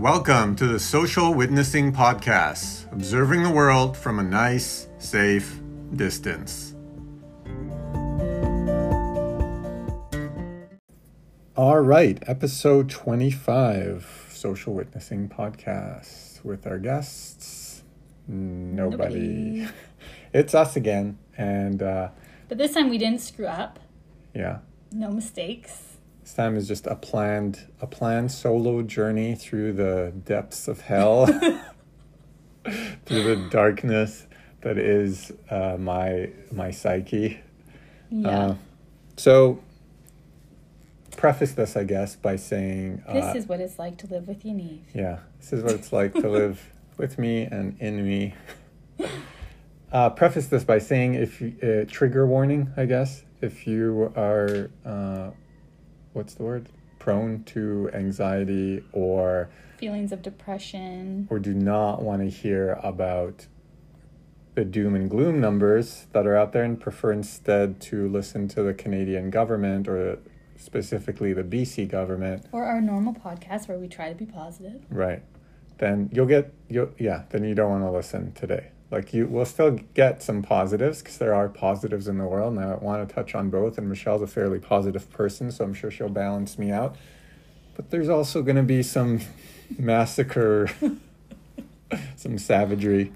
Welcome to the Social Witnessing Podcast, observing the world from a nice, safe distance. All right, episode 25, Social Witnessing Podcast, with our guests, nobody. Nobody. it's us again, and uh, But this time we didn't screw up. yeah, No mistakes. This time is just a planned a planned solo journey through the depths of hell, through the darkness that is uh, my my psyche. Yeah. Uh, so, preface this, I guess, by saying, uh, this is what it's like to live with Yaniv. yeah, this is what it's like to live with me and in me. Uh, preface this by saying, if you, uh, trigger warning, I guess, if you are, uh, what's the word, prone to anxiety or Feelings of depression. or do not want to hear about the doom and gloom numbers that are out there and prefer instead to listen to the Canadian government or specifically the BC government Or our normal podcast where we try to be positive. Right. Then you'll get you yeah, then you don't want to listen today. Like you will still get some positives because there are positives in the world and I want to touch on both and Michelle's a fairly positive person, so I'm sure she'll balance me out. But there's also going to be some massacre, some savagery.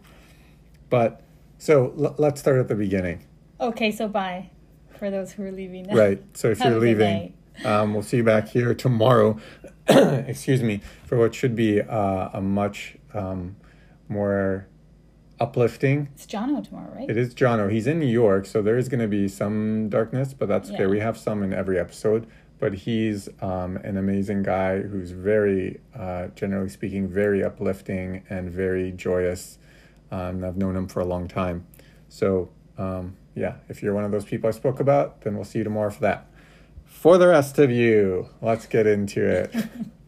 But so l- let's start at the beginning. Okay, so bye for those who are leaving now. Right. So if Have you're leaving, um, we'll see you back here tomorrow. excuse me for what should be uh, a much um, more uplifting. It's Jono tomorrow, right? It is Jono. He's in New York, so there is going to be some darkness, but that's okay. We have some in every episode. But he's um, an amazing guy who's very, uh, generally speaking, very uplifting and very joyous. Um, I've known him for a long time. So, um, yeah, if you're one of those people I spoke about, then we'll see you tomorrow for that. For the rest of you, let's get into it.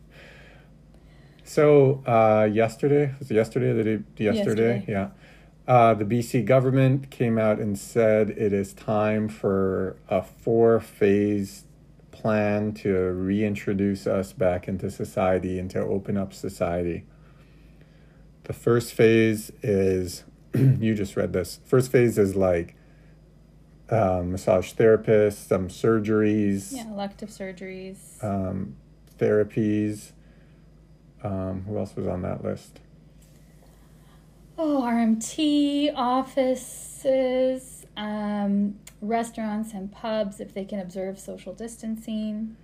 so, uh, yesterday, was it yesterday? The day, yesterday? Yesterday. Yeah. Uh, the BC government came out and said it is time for a four phase plan to reintroduce us back into society and to open up society. The first phase is, you just read this. First phase is like um, massage therapists, some surgeries, yeah, elective surgeries. um, therapies. Um, who else was on that list? oh, RMT, offices, um, restaurants and pubs if they can observe social distancing.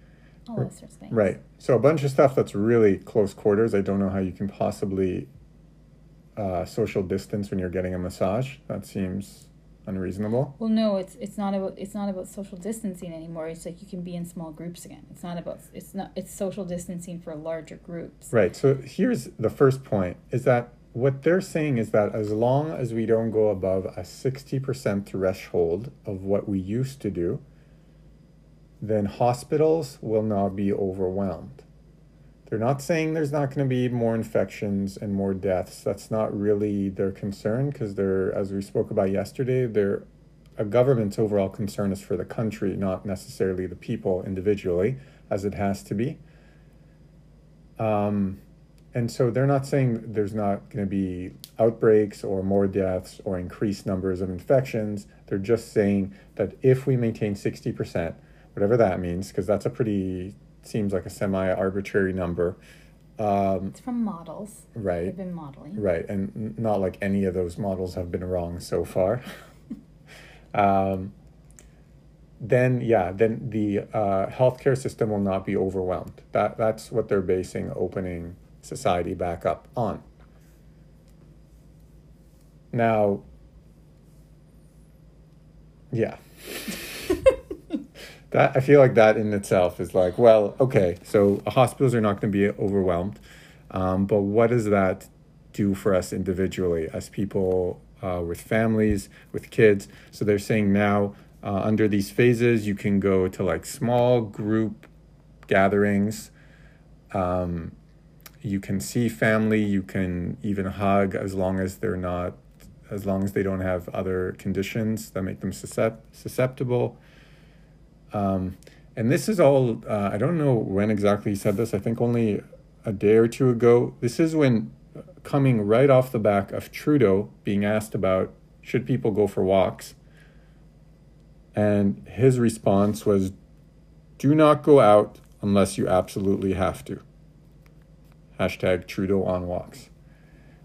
All those sorts of things. Right. So a bunch of stuff that's really close quarters. I don't know how you can possibly uh, social distance when you're getting a massage. That seems unreasonable. Well, no, it's it's not about it's not about social distancing anymore. It's like you can be in small groups again. It's not about it's not it's social distancing for larger groups. Right. So here's the first point is that what they're saying is that as long as we don't go above a 60% threshold of what we used to do, then hospitals will not be overwhelmed. They're not saying there's not going to be more infections and more deaths. That's not really their concern because they're, as we spoke about yesterday, they're a government's overall concern is for the country, not necessarily the people individually, as it has to be. Um, and so they're not saying there's not going to be outbreaks or more deaths or increased numbers of infections. They're just saying that if we maintain 60%, whatever that means, because that's a pretty, seems like a semi arbitrary number. Um, It's from models. right. They've been modeling. Right, and not like any of those models have been wrong so far. um, then yeah, then the uh, healthcare system will not be overwhelmed. That that's what they're basing opening society back up on. Now, yeah. that I feel like that in itself is like, well, okay, so hospitals are not going to be overwhelmed, um, but what does that do for us individually as people uh, with families, with kids? So they're saying now uh, under these phases, you can go to like small group gatherings. Um, you can see family. You can even hug as long as they're not, as long as they don't have other conditions that make them suscept- susceptible. Um, and this is all, uh, I don't know when exactly he said this. I think only a day or two ago. This is when coming right off the back of Trudeau being asked about should people go for walks. And his response was do not go out unless you absolutely have to. Hashtag Trudeau on walks.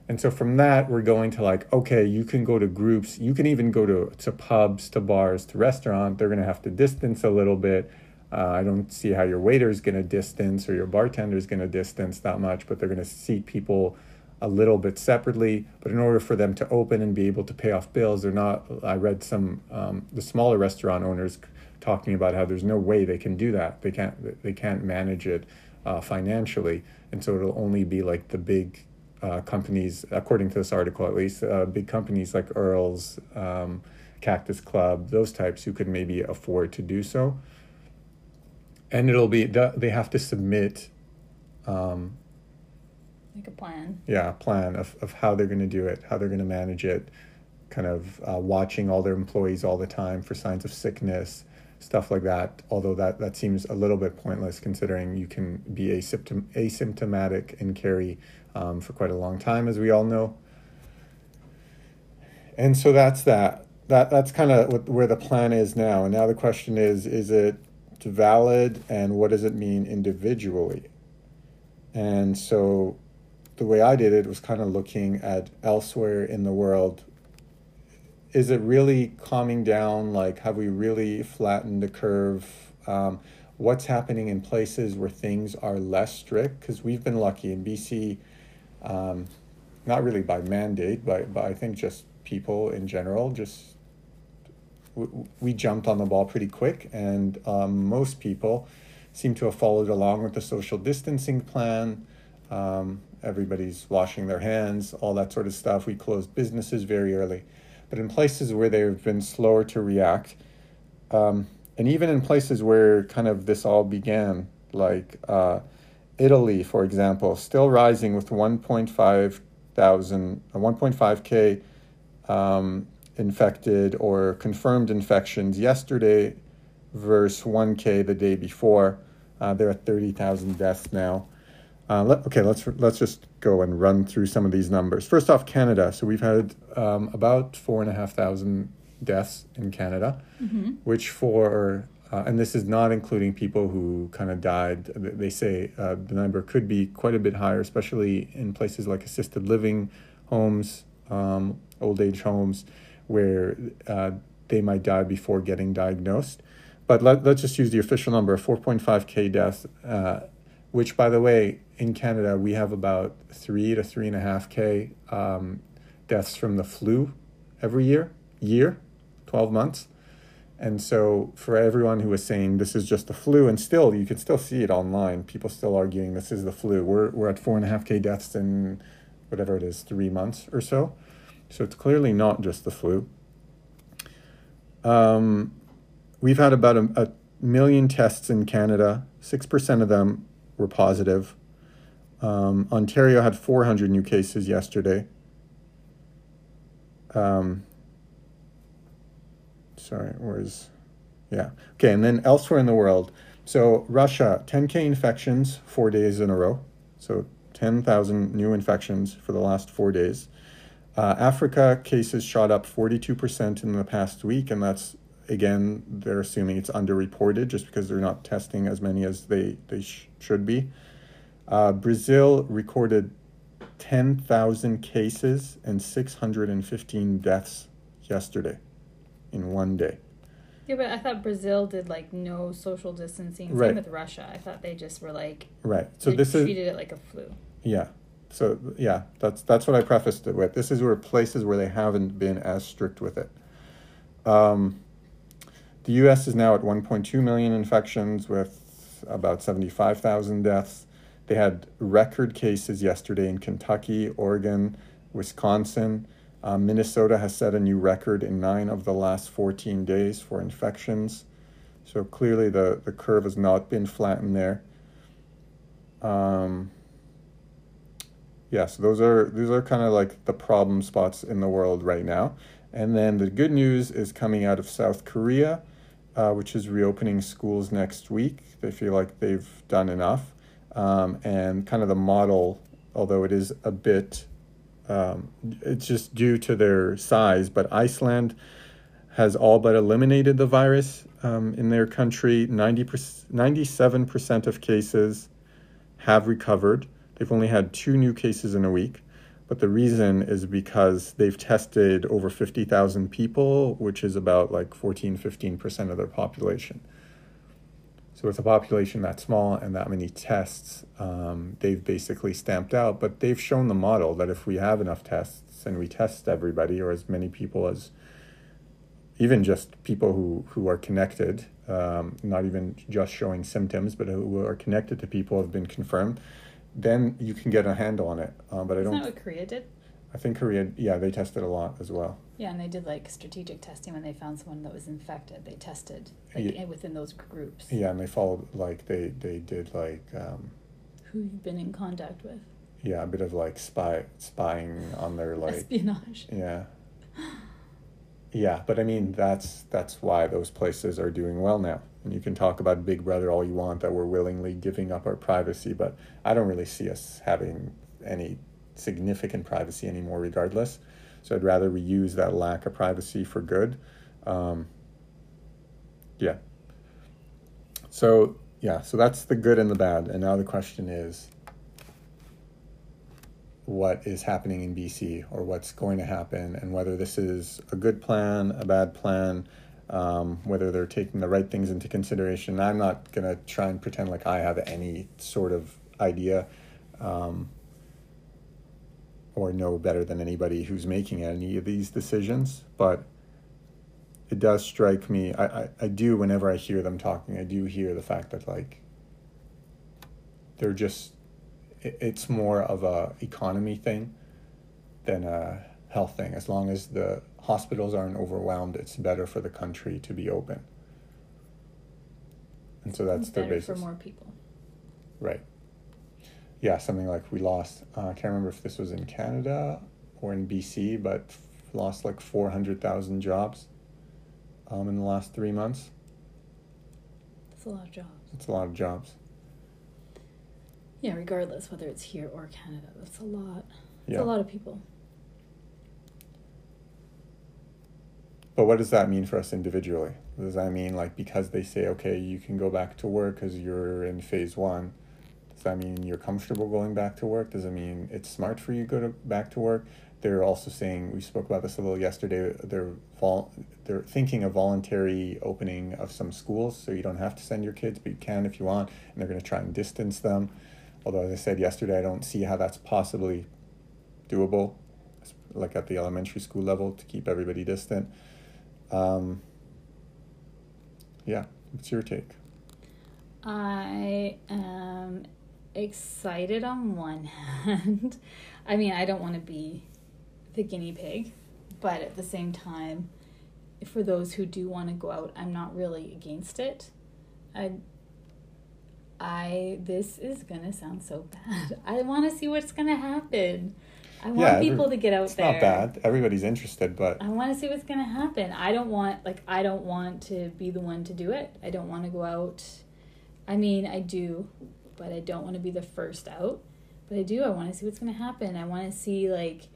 And so from that, we're going to like, okay, you can go to groups, you can even go to, to pubs, to bars, to restaurants. They're going to have to distance a little bit. Uh, I don't see how your waiter is going to distance or your bartender is going to distance that much, but they're going to seat people a little bit separately. But in order for them to open and be able to pay off bills, they're not. I read some um, the smaller restaurant owners talking about how there's no way they can do that. They can't. They can't manage it uh, financially, and so it'll only be like the big uh, companies, according to this article at least, uh, big companies like Earl's, um, Cactus Club, those types who could maybe afford to do so. And it'll be they have to submit. Um, like a plan. Yeah, a plan of, of how they're going to do it, how they're going to manage it, kind of uh, watching all their employees all the time for signs of sickness, stuff like that. Although that, that seems a little bit pointless considering you can be asymptom- asymptomatic and carry um, for quite a long time, as we all know. And so that's that. That that's kind of where the plan is now. And now the question is: Is it valid, and what does it mean individually? And so the way I did it was kind of looking at elsewhere in the world. Is it really calming down? Like, have we really flattened the curve? Um, what's happening in places where things are less strict? Because we've been lucky in BC, um, not really by mandate, but, but I think just people in general, just we, we jumped on the ball pretty quick, and um, most people seem to have followed along with the social distancing plan. Um, everybody's washing their hands, all that sort of stuff. We closed businesses very early. But in places where they've been slower to react, um, and even in places where kind of this all began, like uh, Italy, for example, still rising with 1.5 thousand, uh, 1.5k um, infected or confirmed infections yesterday versus 1k the day before. Uh, they're at 30,000 deaths now. Uh, let, okay, let's let's just go and run through some of these numbers. First off, Canada. So we've had um, about four and a half thousand deaths in Canada, mm-hmm. which for uh, and this is not including people who kind of died. They say uh, the number could be quite a bit higher, especially in places like assisted living homes, um, old age homes, where uh, they might die before getting diagnosed. But let, let's just use the official number 4.5k deaths, uh, which, by the way, in Canada, we have about three to three and a half K um, deaths from the flu every year, year, 12 months. And so for everyone who was saying this is just the flu, and still you can still see it online, people still arguing this is the flu. We're, we're at four and a half K deaths in whatever it is, three months or so. So it's clearly not just the flu. Um, we've had about a, a million tests in Canada. 6% of them were positive. Um, Ontario had 400 new cases yesterday. Um, sorry, where's. Yeah. Okay, and then elsewhere in the world. So, Russia, 10K infections four days in a row. So, 10,000 new infections for the last four days. Uh, Africa cases shot up 42% in the past week, and that's again, they're assuming it's underreported just because they're not testing as many as they, they sh- should be. Uh, Brazil recorded 10,000 cases and 615 deaths yesterday in one day. Yeah, but I thought Brazil did like no social distancing. Same right. with Russia. I thought they just were like right. So this treated is treated it like a flu. Yeah. So yeah, that's that's what I prefaced it with. This is where places where they haven't been as strict with it. Um, the U.S. is now at 1.2 million infections with about 75,000 deaths. They had record cases yesterday in Kentucky, Oregon, Wisconsin. Um, Minnesota has set a new record in nine of the last 14 days for infections. So clearly the, the curve has not been flattened there. Um, yeah, so those are these are kind of like the problem spots in the world right now. And then the good news is coming out of South Korea, uh, which is reopening schools next week. They feel like they've done enough. um, and kind of the model, although it is a bit, um, it's just due to their size. But Iceland has all but eliminated the virus um, in their country. 90 97% of cases have recovered. They've only had two new cases in a week. But the reason is because they've tested over 50,000 people, which is about like 14, 15% of their population. So with a population that small and that many tests, um, they've basically stamped out. But they've shown the model that if we have enough tests and we test everybody or as many people as even just people who, who are connected, um, not even just showing symptoms, but who are connected to people have been confirmed, then you can get a handle on it. Um, but Isn't I don't. that what Korea did? I think Korea, yeah, they tested a lot as well. Yeah, and they did like strategic testing when they found someone that was infected. They tested like Ye- in- within those groups Yeah, and they followed like they they did like um, who you've been in contact with. yeah a bit of like spy spying on their like Espionage. Yeah. Yeah, but I mean that's that's why those places are doing well now. And you can talk about Big Brother all you want that we're willingly giving up our privacy, but I don't really see us having any significant privacy anymore regardless. So I'd rather we use that lack of privacy for good. Um, yeah. So yeah, so that's the good and the bad. And now the question is what is happening in BC or what's going to happen, and whether this is a good plan, a bad plan, um, whether they're taking the right things into consideration. I'm not going to try and pretend like I have any sort of idea um, or know better than anybody who's making any of these decisions, but it does strike me. I, I, I do, whenever I hear them talking, I do hear the fact that, like, they're just it- it's more of a economy thing than a health thing. As long as the hospitals aren't overwhelmed, it's better for the country to be open. And so that's their better basis, for more people. right? Yeah, something like we lost. Uh, I can't remember if this was in Canada or in BC, but f- lost like four hundred thousand jobs um, in the last three months. That's a lot of jobs. It's a lot of jobs. Yeah, regardless whether it's here or Canada, that's a lot. It's Yeah. a lot of people. But what does that mean for us individually? Does that mean like because they say okay, you can go back to work because you're in phase one? Does that mean you're comfortable going back to work? Does it mean it's smart for you to go to, back to work? They're also saying we spoke about this a little yesterday. They're vol- they're thinking of voluntary opening of some schools, so you don't have to send your kids, but you can if you want. And they're going to try and distance them. Although, as I said yesterday, I don't see how that's possibly doable, like at the elementary school level, to keep everybody distant. Um, yeah, what's your take? I am excited on one hand. I mean, I don't want to be the guinea pig, but at the same time, for those who do want to go out, I'm not really against it. I I this is gonna sound so bad. I want to see what's gonna happen. I want Yeah, people to get out there. It's there. not bad. Everybody's interested, but I want to see what's going to happen. I don't want like I don't want to be the one to do it. I don't want to go out. I mean, I do, but I don't want to be the first out. But I do. I want to see what's going to happen. I want to see like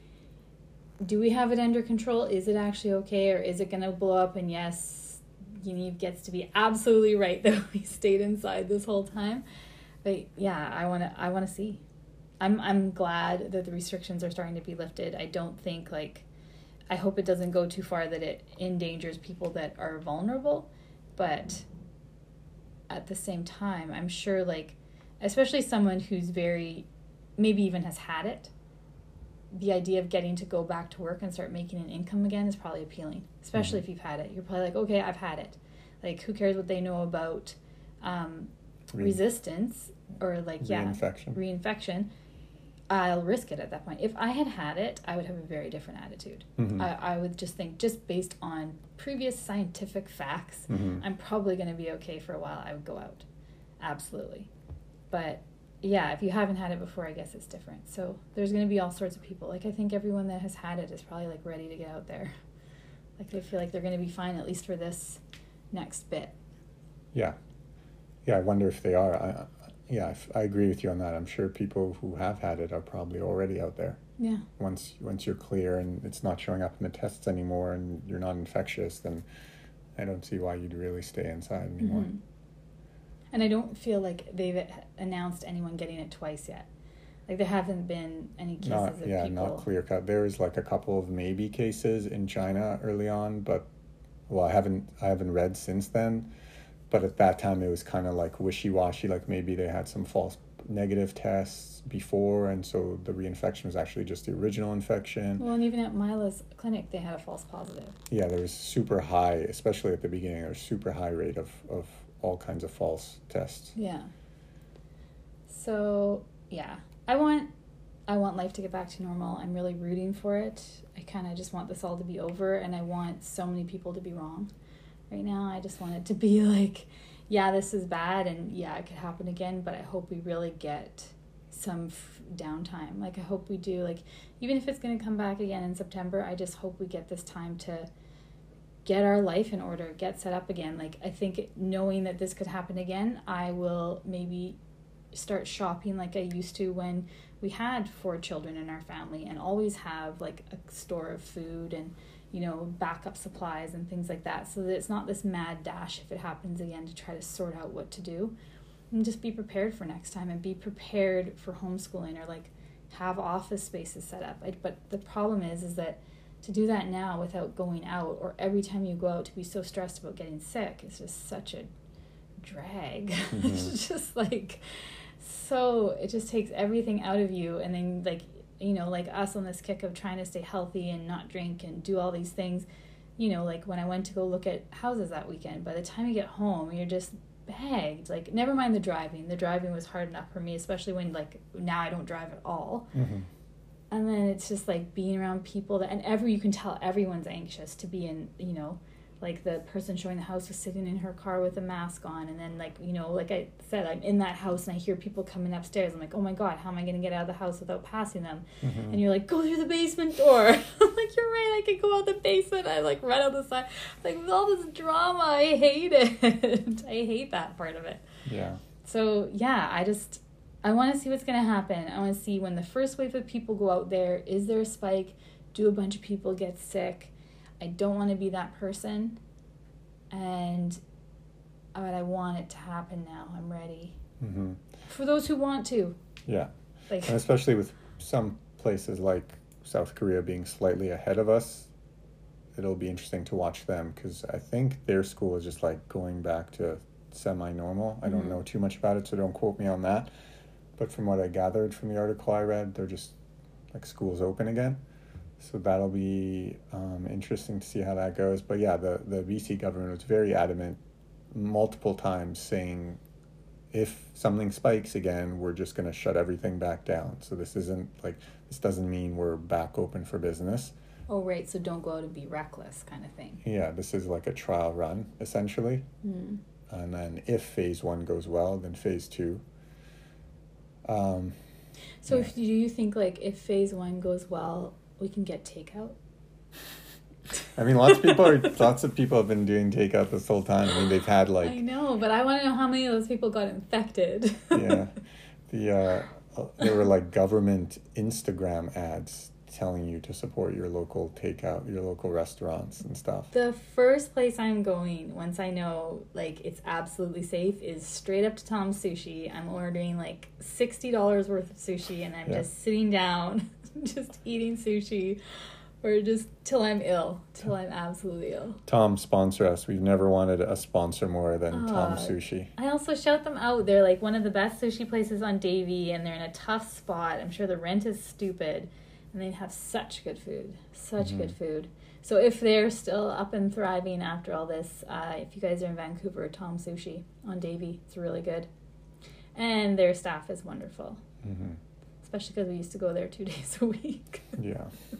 do we have it under control? Is it actually okay or is it going to blow up and yes, Yaniv gets to be absolutely right that we stayed inside this whole time. But yeah, I want to I want to see. I'm I'm glad that the restrictions are starting to be lifted. I don't think like I hope it doesn't go too far that it endangers people that are vulnerable, but at the same time, I'm sure like especially someone who's very maybe even has had it. The idea of getting to go back to work and start making an income again is probably appealing, especially Mhm. if you've had it. You're probably like, okay, I've had it. Like, who cares what they know about um, Re- resistance or like yeah reinfection. reinfection i'll risk it at that point if i had had it i would have a very different attitude Mhm. I, I would just think just based on previous scientific facts Mhm. i'm probably going to be okay for a while i would go out absolutely but yeah if you haven't had it before i guess it's different so there's going to be all sorts of people like i think everyone that has had it is probably like ready to get out there like they feel like they're going to be fine at least for this next bit Yeah, yeah. I wonder if they are. I, yeah, I agree with you on that. I'm sure people who have had it are probably already out there. Yeah. Once once you're clear and it's not showing up in the tests anymore and you're not infectious, then I don't see why you'd really stay inside anymore. Mhm. And I don't feel like they've announced anyone getting it twice yet. Like there haven't been any cases Not of yeah, people. not clear cut. There was like a couple of maybe cases in China early on, but well, I haven't I haven't read since then. But at that time, it was kind of like wishy washy. Like maybe they had some false negative tests before, and so the reinfection was actually just the original infection. Well, and even at Mila's clinic, they had a false positive. Yeah, there was super high, especially at the beginning. There was super high rate of of all kinds of false tests. Yeah. So yeah, I want I want life to get back to normal. I'm really rooting for it. I kind of just want this all to be over, and I want so many people to be wrong. Right now, I just want it to be like, yeah, this is bad, and yeah, it could happen again. But I hope we really get some f- downtime. Like I hope we do. Like even if it's to come back again in September, I just hope we get this time to get our life in order, get set up again. Like I think knowing that this could happen again, I will maybe start shopping like I used to when we had four children in our family and always have like a store of food and you know backup supplies and things like that. So that it's not this mad dash if it happens again to try to sort out what to do. And just be prepared for next time and be prepared for homeschooling or like have office spaces set up. I, but the problem is is that to do that now without going out or every time you go out to be so stressed about getting sick is just such a drag. It's just like so it just takes everything out of you and then like you know like us on this kick of trying to stay healthy and not drink and do all these things you know like when i went to go look at houses that weekend by the time you get home you're just bagged. Like never mind the driving. The driving was hard enough for me especially when like now i don't drive at all. Mm-hmm. And then it's just like being around people that and every you can tell everyone's anxious to be in you know like the person showing the house was sitting in her car with a mask on. And then like you know like i said i'm in that house and i hear people coming upstairs. I'm like oh my god how am i going to get out of the house without passing them? Mm-hmm. and you're like go through the basement door. I'm like you're right i can go out the basement. I like run out the side. Like all this drama i hate it. I hate that part of it. Yeah. so yeah, I just I want to see what's going to happen. I want to see when the first wave of people go out there, is there a spike? Do a bunch of people get sick? I don't want to be that person. And but I want it to happen now. I'm ready. Mm-hmm. For those who want to. Yeah. Like And especially with some places like South Korea being slightly ahead of us, it'll be interesting to watch them because I think their school is just like going back to semi normal. I don't Mhm. know too much about it, so don't quote me on that. But from what I gathered from the article I read, they're just like schools open again. So that'll be um, interesting to see how that goes. But yeah, the, the BC government was very adamant multiple times saying if something spikes again, we're just going to shut everything back down. So this isn't like this doesn't mean we're back open for business. oh right, so don't go out and be reckless kind of thing. Yeah, this is like a trial run essentially. Mm. And then if phase one goes well, then phase two. Um, So Yeah. if do you think like if phase 1 goes well, we can get takeout? I mean, lots of people are lots of people have been doing takeout this whole time. I mean, they've had like. I know, but I want to know how many of those people got infected. yeah, the uh, uh, there were like government Instagram ads telling you to support your local takeout, your local restaurants and stuff. The first place I'm going once I know like it's absolutely safe is straight up to Tom's Sushi. I'm ordering like sixty dollars worth of sushi and I'm Yeah. just sitting down, just eating sushi, or just till I'm ill, till I'm absolutely ill. Tom sponsor us. We've never wanted a sponsor more than Tom Ah. Sushi. I also shout them out. They're like one of the best sushi places on Davie, and they're in a tough spot. I'm sure the rent is stupid, and they have such good food, such Mhm. good food. So if they're still up and thriving after all this, uh, if you guys are in Vancouver, Tom Sushi on Davie, it's really good, and their staff is wonderful, hmm especially because we used to go there two days a week. Yeah.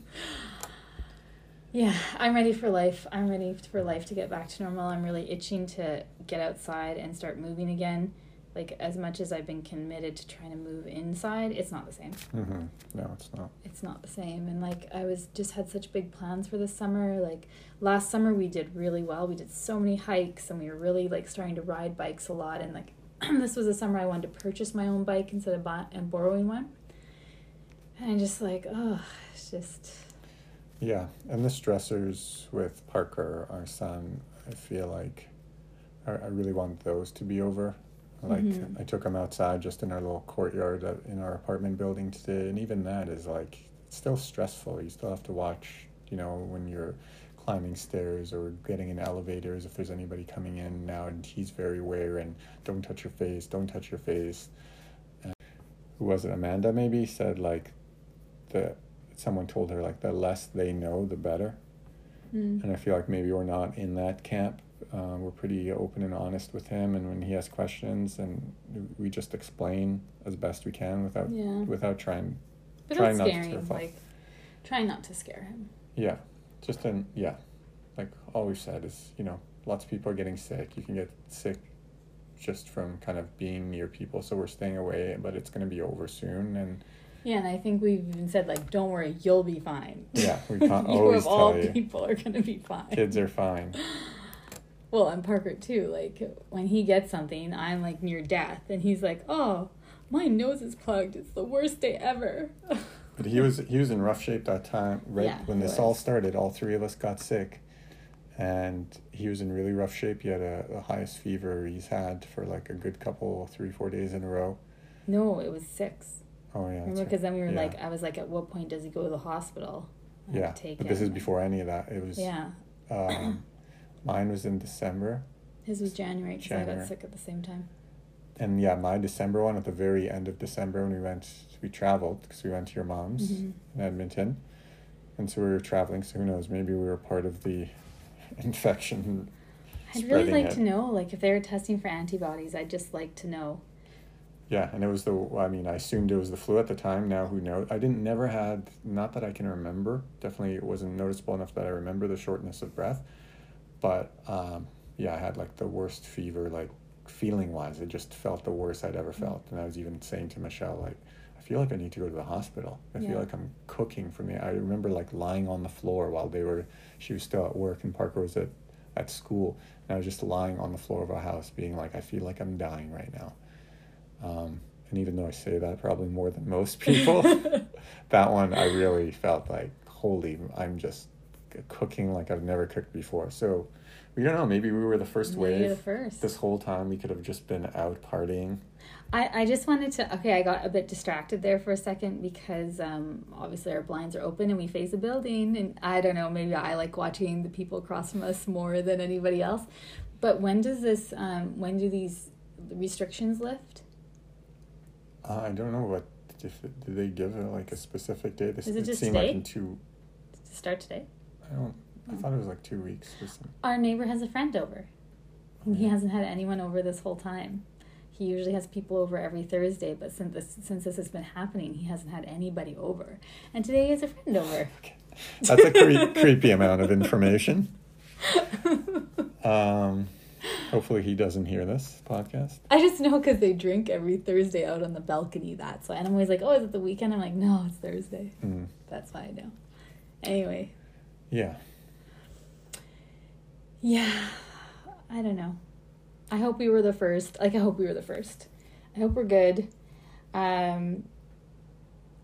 Yeah, I'm ready for life. I'm ready for life to get back to normal. I'm really itching to get outside and start moving again. Like as much as I've been committed to trying to move inside, it's not the same. hmm No, it's not. It's not the same. And like I was just had such big plans for this summer. Like last summer we did really well. We did so many hikes and we were really like starting to ride bikes a lot and like this was the summer I wanted to purchase my own bike instead of buy- and borrowing one. And I'm just like, oh, it's just. Yeah, and the stressors with Parker, our son, I feel like I, I really want those to be over. Like Mhm. I took him outside just in our little courtyard in our apartment building today, and even that is like still stressful. You still have to watch, you know, when you're climbing stairs or getting in elevators if there's anybody coming in now, and he's very aware and don't touch your face, don't touch your face. And who was it? Amanda maybe said like the someone told her like the less they know, the better. Mm. And I feel like maybe we're not in that camp. Uh, we're pretty open and honest with him, and when he has questions, and we just explain as best we can without Yeah. without trying. But try not to scaring him. Like, try not to scare him. Yeah, just an yeah, like all we've said is you know lots of people are getting sick. You can get sick just from kind of being near people, so we're staying away. But it's going to be over soon, and Yeah, and I think we've even said like, "Don't worry, you'll be fine." Yeah, we can't you always of all tell you. people are gonna be fine. kids are fine. Well, and Parker too. Like when he gets something, I'm like near death, and he's like, "Oh, my nose is plugged. It's the worst day ever." But he was he was in rough shape that time, right Yeah, when he this all started. All three of us got sick, and he was in really rough shape. He had a, the highest fever he's had for like a good couple, three, four days in a row. no, it was six. Oh yeah, Remember? right. Because then we were Yeah. like, I was like, "At what point does he go to the hospital?" Yeah. take But this is before any of that. It was Yeah, um, mine was in December, his was January because I got sick at the same time. and yeah, my December one at the very end of December when we went, we traveled because we went to your mom's Mhm. in Edmonton, and so we were traveling. So who knows? Maybe we were part of the infection. I'd really like it. to know, like, if they were testing for antibodies, I'd just like to know. Yeah, and it was the. I mean, I assumed it was the flu at the time. Now, who knows? I didn't never had. Not that I can remember. Definitely, it wasn't noticeable enough that I remember the shortness of breath. But um, yeah, I had like the worst fever, like feeling wise. It just felt the worst I'd ever felt, and I was even saying to Michelle, like, I feel like I need to go to the hospital. I Yeah. feel like I'm cooking for me. I remember like lying on the floor while they were. She was still at work, and Parker was at at school, and I was just lying on the floor of our house, being like, I feel like I'm dying right now. Um, and even though I say that probably more than most people, that one I really felt like, holy, I'm just cooking like I've never cooked before. So we don't know. Maybe we were the first Maybe wave. the first. This whole time we could have just been out partying. I, I just wanted to okay i got a bit distracted there for a second because um, obviously our blinds are open and we face a building and i don't know maybe i like watching the people across from us more than anybody else but when does this um, when do these restrictions lift Uh, I don't know what if did they give it like a specific date? This Is it just seemed like today? in two. to start today I don't. I thought it was like two weeks or something. our neighbor has a friend over and he hasn't had anyone over this whole time he usually has people over every thursday but since this since this has been happening he hasn't had anybody over and today he has a friend over Okay. That's a cre- creepy amount of information. Um, hopefully he doesn't hear this podcast. I just know because they drink every Thursday out on the balcony. That's why. And I'm always like, oh, is it the weekend? I'm like, no, it's Thursday. Mm. That's why I know. Anyway, Yeah. yeah, I don't know. I hope we were the first. Like, I hope we were the first. I hope we're good. Um,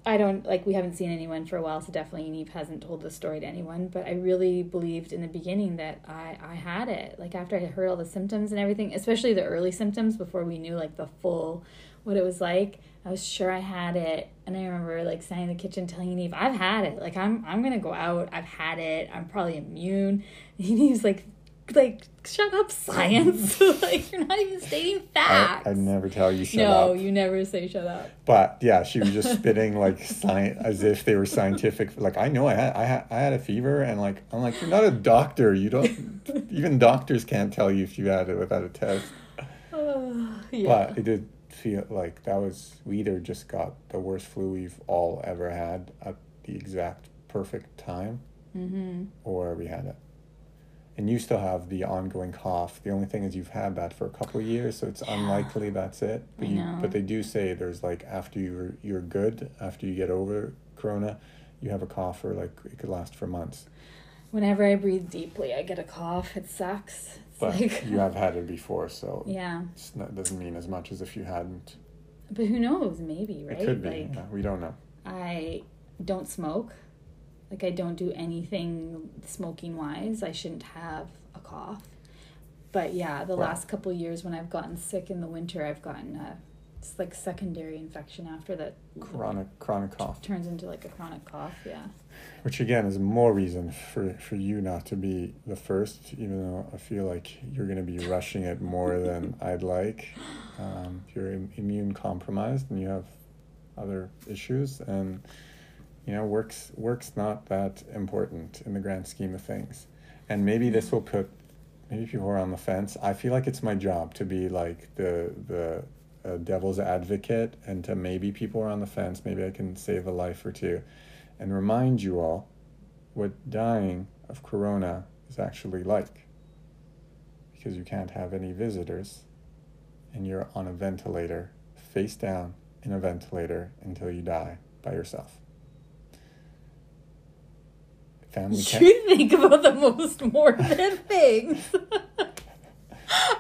I don't like we haven't seen anyone for a while, so definitely Neve hasn't told the story to anyone. But I really believed in the beginning that I I had it. Like after I heard all the symptoms and everything, especially the early symptoms before we knew like the full what it was like. I was sure I had it, and I remember like standing in the kitchen telling Neve, "I've had it. Like I'm I'm gonna go out. I've had it. I'm probably immune." And Neve's like, "Like shut up, science. like you're not even stating I, facts." I'd never tell you shut no, up. you never say shut up. But yeah, she was just spitting like science as if they were scientific. Like I know I had I had I had a fever, and like I'm like you're not a doctor. You don't even doctors can't tell you if you had it without a test. Oh, yeah. But it did feel like that was we either just got the worst flu we've all ever had at the exact perfect time, mm-hmm. or we had it. And you still have the ongoing cough. The only thing is you've had that for a couple of years, so it's Yeah. unlikely that's it. But you, but they do say there's like after you're you're good, after you get over corona, you have a cough for like it could last for months. Whenever I breathe deeply, I get a cough. It sucks. It but like you have had it before, so yeah. not, doesn't mean as much as if you hadn't. But who knows? Maybe right? It could be. Like yeah, we don't know. I don't smoke. Like I don't do anything smoking wise. I shouldn't have a cough. But yeah, the Wow. last couple years when I've gotten sick in the winter, I've gotten a it's like secondary infection after that Chronic chronic cough, turns into like a chronic cough. Yeah. which again is more reason for for you not to be the first, even though I feel like you're going to be rushing it more than I'd like. Um, you're im- immune compromised and you have other issues, and you know works work's not that important in the grand scheme of things. And maybe this will put maybe people are on the fence. I feel like it's my job to be like the the uh, devil's advocate and to maybe people are on the fence. Maybe I can save a life or two, and remind you all what dying of corona is actually like. Because you can't have any visitors, and you're on a ventilator, face down in a ventilator until you die by yourself. Family can't. You think about the most morbid things.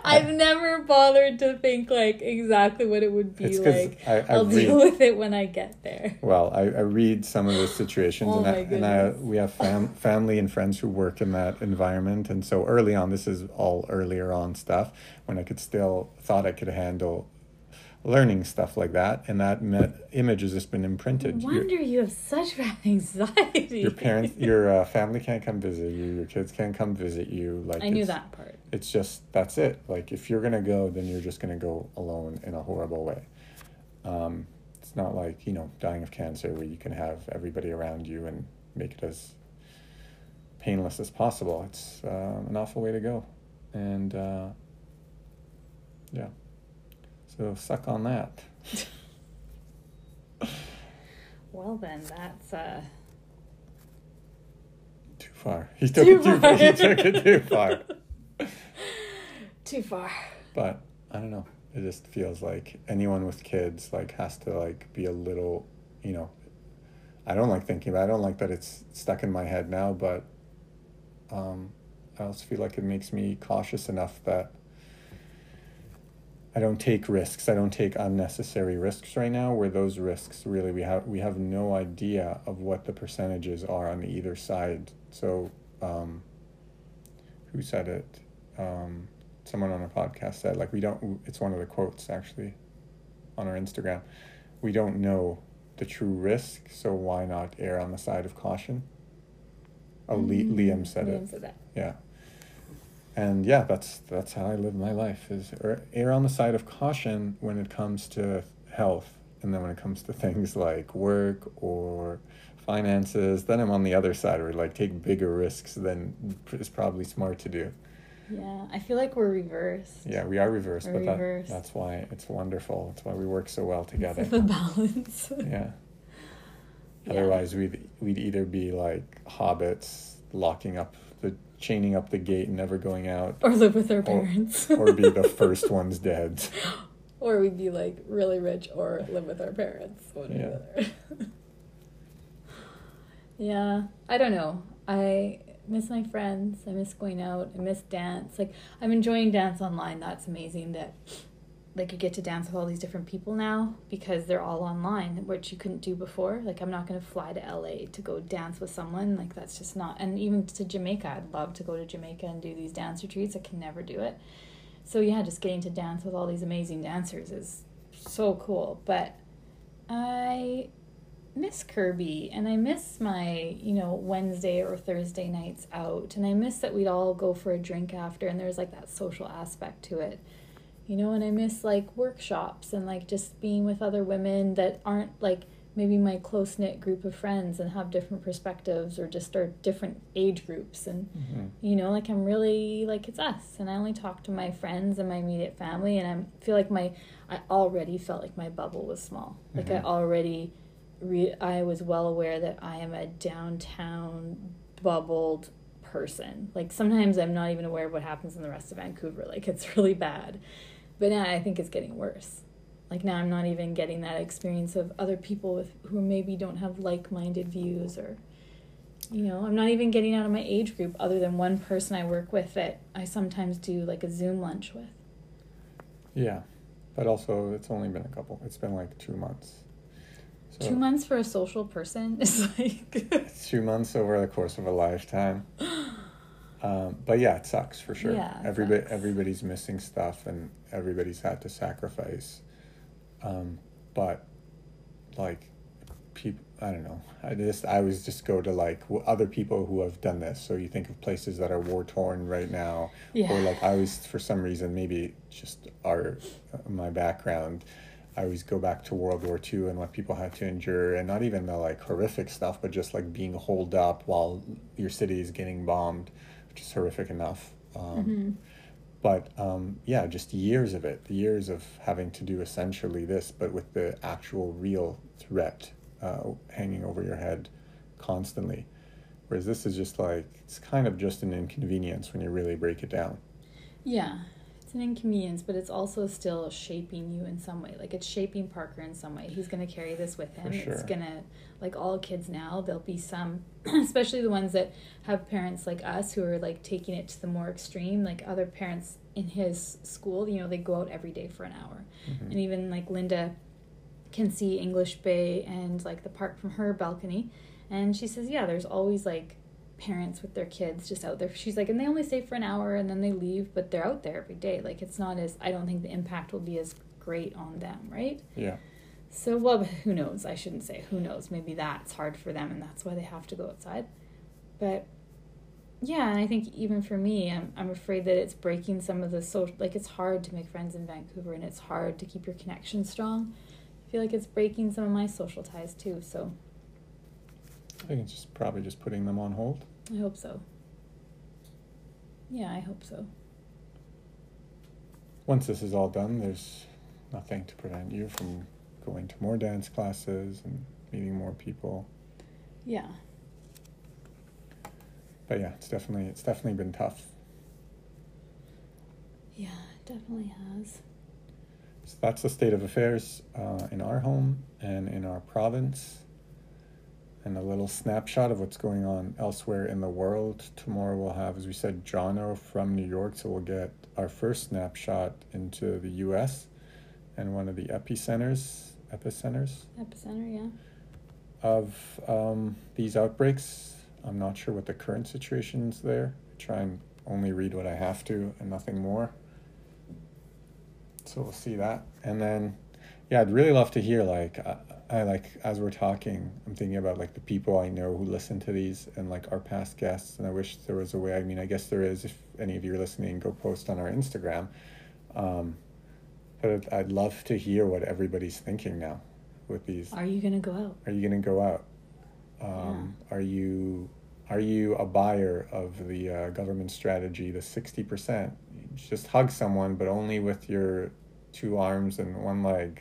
I've never bothered to think like exactly what it would be like. I- I I'll read- deal with it when I get there. Well, I, I read some of the situations, Oh and, I, and I, we have fam- family and friends who work in that environment, and so early on, this is all earlier on stuff when I could still thought I could handle learning stuff like that, and that image has just been imprinted. No Your- wonder you have such bad anxiety. your parents, your uh, family can't come visit you. Your kids can't come visit you. Like I knew that part. It's just that's it. Like if you're gonna go, then you're just gonna go alone in a horrible way. Um, it's not like you know dying of cancer where you can have everybody around you and make it as painless as possible. It's uh, an awful way to go, and uh, yeah. So suck on that. Well then, that's uh. Too far. He took Too it too far. far. He took it too far. Too far. but I don't know. It just feels like anyone with kids like has to like be a little, you know. I don't like thinking about. It. I don't like that it's stuck in my head now, but um, I also feel like it makes me cautious enough that I don't take risks. I don't take unnecessary risks right now. Where those risks really we have we have no idea of what the percentages are on either side. So, um, who said it? Um, someone on a podcast said like we don't. It's one of the quotes actually on our Instagram. We don't know the true risk, so why not err on the side of caution? Oh, Li- Mm, Liam said it. Said that. Yeah. And yeah, that's that's how I live my life is er- on the side of caution when it comes to health, and then when it comes to things like work or finances, then I'm on the other side where like take bigger risks than is probably smart to do. Yeah, I feel like we're reversed. Yeah, we are reversed, We're but that, that's why it's wonderful. That's why we work so well together. The balance. yeah. Yeah. Otherwise, we'd we'd either be like hobbits locking up the chaining up the gate and never going out, Or live with our parents. or be the first ones dead. Or we'd be like really rich or live with our parents. One Yeah. yeah, I don't know. I miss my friends. I miss going out. I miss dance. Like I'm enjoying dance online. That's amazing that like you get to dance with all these different people now because they're all online, which you couldn't do before. Like I'm not gonna fly to LA to go dance with someone. Like that's just not. And even to Jamaica, I'd love to go to Jamaica and do these dance retreats. I can never do it. So yeah, just getting to dance with all these amazing dancers is so cool. But I miss Kirby and I miss my, you know, Wednesday or Thursday nights out. And I miss that we'd all go for a drink after and there's like that social aspect to it. You know, and I miss like workshops and like just being with other women that aren't like maybe my close knit group of friends and have different perspectives or just are different age groups. And Mhm. you know like i'm really like it's us. And i only talk to my friends and my immediate family. And i feel like my i already felt like my bubble was small. Like Mhm. i already re- i was well aware that i am a downtown bubbled person. Like sometimes i'm not even aware of what happens in the rest of vancouver. Like it's really bad but now i think it's getting worse like now i'm not even getting that experience of other people with who maybe don't have like-minded views or You know, I'm not even getting out of my age group other than one person I work with that I sometimes do like a Zoom lunch with. Yeah, but also it's only been a couple. It's been like two months. So two months for a social person is like two months over the course of a lifetime. Um, but yeah, it sucks for sure. Yeah, everybody sucks. everybody's missing stuff, and everybody's had to sacrifice. Um, but like people, I don't know. I just I always just go to like other people who have done this. So you think of places that are war torn right now, yeah. or like I always for some reason maybe just our uh, my background. I always go back to World War II and what people had to endure, and not even the like horrific stuff, but just like being holed up while your city is getting bombed is horrific enough. Um, mm-hmm. But um, yeah, just years of it, The years of having to do essentially this, but with the actual real threat uh, hanging over your head constantly. Whereas this is just like, it's kind of just an inconvenience when you really break it down. Yeah, it's an inconvenience, but it's also still shaping you in some way. Like it's shaping Parker in some way. He's going to carry this with him. Sure. It's going to, like all kids now, there'll be some, especially the ones that have parents like us who are like taking it to the more extreme. Like other parents in his school, you know, they go out every day for an hour. Mm-hmm. And even like Linda can see English Bay and like the park from her balcony. And she says, yeah, there's always like parents with their kids just out there. She's like, and they only stay for an hour and then they leave, but they're out there every day. Like it's not as I don't think the impact will be as great on them, right? Yeah. So well, who knows? I shouldn't say who knows. Maybe that's hard for them and that's why they have to go outside. But yeah, and I think even for me, I'm I'm afraid that it's breaking some of the social. Like it's hard to make friends in Vancouver, and it's hard to keep your connection strong. I feel like it's breaking some of my social ties too. So I think it's just probably just putting them on hold. I hope so. Yeah, I hope so. Once this is all done, there's nothing to prevent you from going to more dance classes and meeting more people. Yeah. But yeah, it's definitely it's definitely been tough. Yeah, it definitely has. So that's the state of affairs uh, in our home and in our province and a little snapshot of what's going on elsewhere in the world. Tomorrow we'll have, as we said, Jono from New York, so we'll get our first snapshot into the U.S. and one of the epicenters, epicenters. Epicenter, yeah. Of um, these outbreaks. I'm not sure what the current situation is there. I try and only read what I have to and nothing more. So we'll see that, and then, yeah, I'd really love to hear like. Uh, I like as we're talking, I'm thinking about like the people I know who listen to these and like our past guests, and I wish there was a way. I mean, I guess there is. If any of you are listening, go post on our Instagram. Um, but I'd love to hear what everybody's thinking now with these. Are you gonna go out? Are you gonna go out? Um, yeah. Are you are you a buyer of the uh, government strategy, the sixty percent? Just hug someone, but only with your two arms and one leg.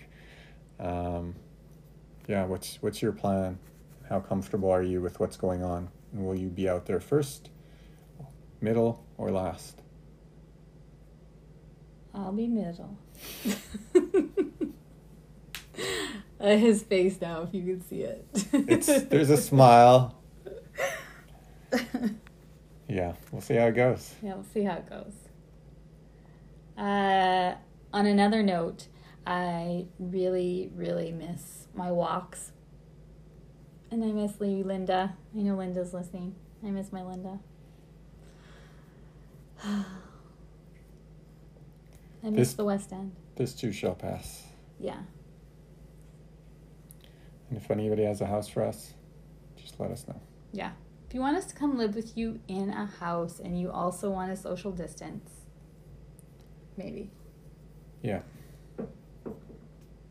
Um, yeah, what's what's your plan? How comfortable are you with what's going on? And will you be out there first, middle, or last? I'll be middle. uh, his face now, if you can see it. it's there's a smile. yeah, we'll see how it goes. Yeah, we'll see how it goes. Uh, on another note, I really, really miss my walks. And I miss Linda. I know Linda's listening. I miss my Linda. I miss this, the West End. This too shall pass. Yeah. And if anybody has a house for us, just let us know. Yeah. If you want us to come live with you in a house and you also want a social distance, maybe. Yeah.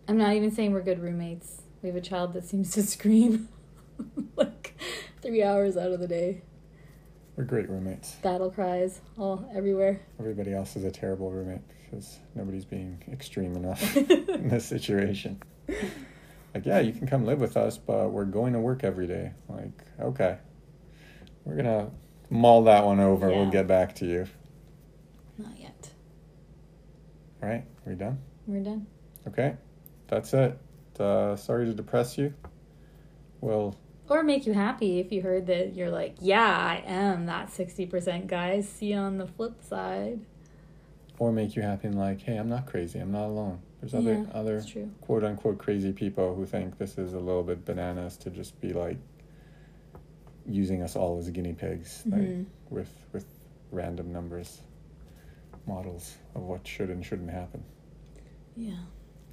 I'm not even saying we're good roommates. We have a child that seems to scream like three hours out of the day. We're great roommates. Battle cries all everywhere. Everybody else is a terrible roommate because nobody's being extreme enough in this situation. Like, yeah, you can come live with us, but we're going to work every day. Like, okay, we're gonna mull that one over. Yeah. We'll get back to you. Not yet. All right, Are we done? We're done. Okay, that's it. Uh, sorry to depress you. We'll Or make you happy if you heard that you're like, yeah, I am that 60% guy. See you on the flip side. Or make you happy and like, hey, I'm not crazy. I'm not alone. There's other Yeah, other quote unquote crazy people who think this is a little bit bananas to just be like using us all as guinea pigs like, Mhm. with with random numbers models of what should and shouldn't happen. Yeah.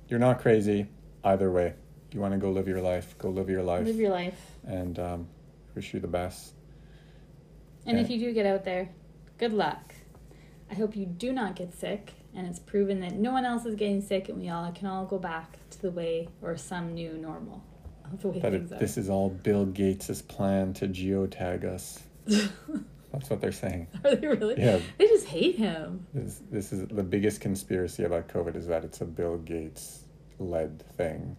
You're not crazy either way. You want to go live your life, go live your life, Live your life. and um, wish you the best. And if you do get out there, good luck. I hope you do not get sick and it's proven that no one else is getting sick and we all can all go back to the way or some new normal of the way That things it, this is all Bill Gates' plan to geotag us. That's what they're saying. are. are they really? Yeah. They just hate him. This, this is the biggest conspiracy about COVID is that it's a Bill Gates led thing.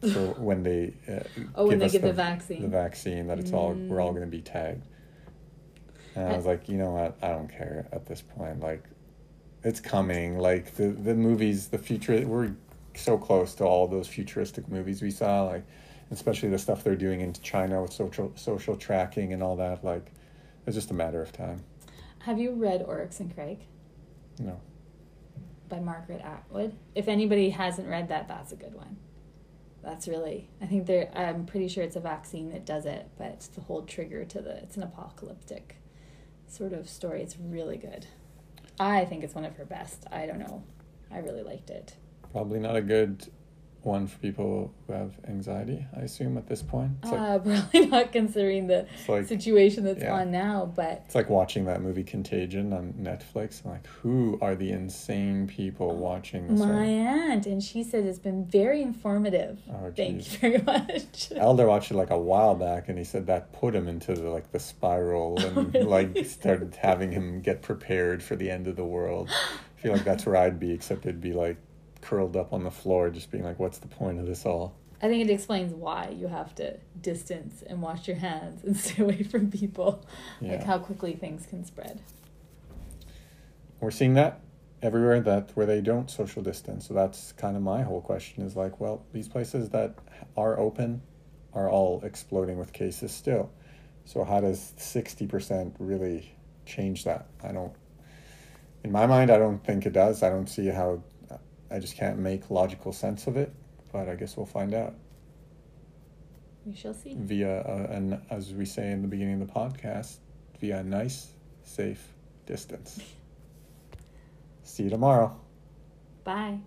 For when they uh, Oh, when they us give the vaccine. the vaccine that it's all we're all Mm. going to be tagged. And I I- was like, you know what? I don't care at this point. Like, it's coming. Like the the movies, the future. We're so close to all those futuristic movies we saw. Like, especially the stuff they're doing in China with social social tracking and all that. Like, it's just a matter of time. Have you read Oryx and Crake No. By Margaret Atwood? If anybody hasn't read that, that's a good one. That's really, I think there. I'm pretty sure it's a vaccine that does it, but it's the whole trigger to the. It's an apocalyptic sort of story. It's really good. I think it's one of her best. I don't know. I really liked it. Probably not a good one for people who have anxiety. I assume at this point. It's like uh, probably not considering the like situation that's yeah. on now, but It's like watching that movie Contagion on Netflix. I'm like, who are the insane people watching this? my right aunt and she said it's been very informative. Oh, Thank geez. you very much. Elder watched it like a while back, and he said that put him into the, like the spiral, and Oh, really? like started having him get prepared for the end of the world. I feel like that's where I'd be, except it'd be like curled up on the floor, just being like, "What's the point of this all?" I think it explains why you have to distance and wash your hands and stay away from people. Like how quickly things can spread. We're seeing that everywhere that where they don't social distance. So that's kind of my whole question is like, well, these places that are open are all exploding with cases still. So how does 60% really change that? I don't in my mind I don't think it does. I don't see how I just can't make logical sense of it, but I guess we'll find out We shall see. via uh, an as we say in the beginning of the podcast, via a nice safe distance. See you tomorrow. Bye.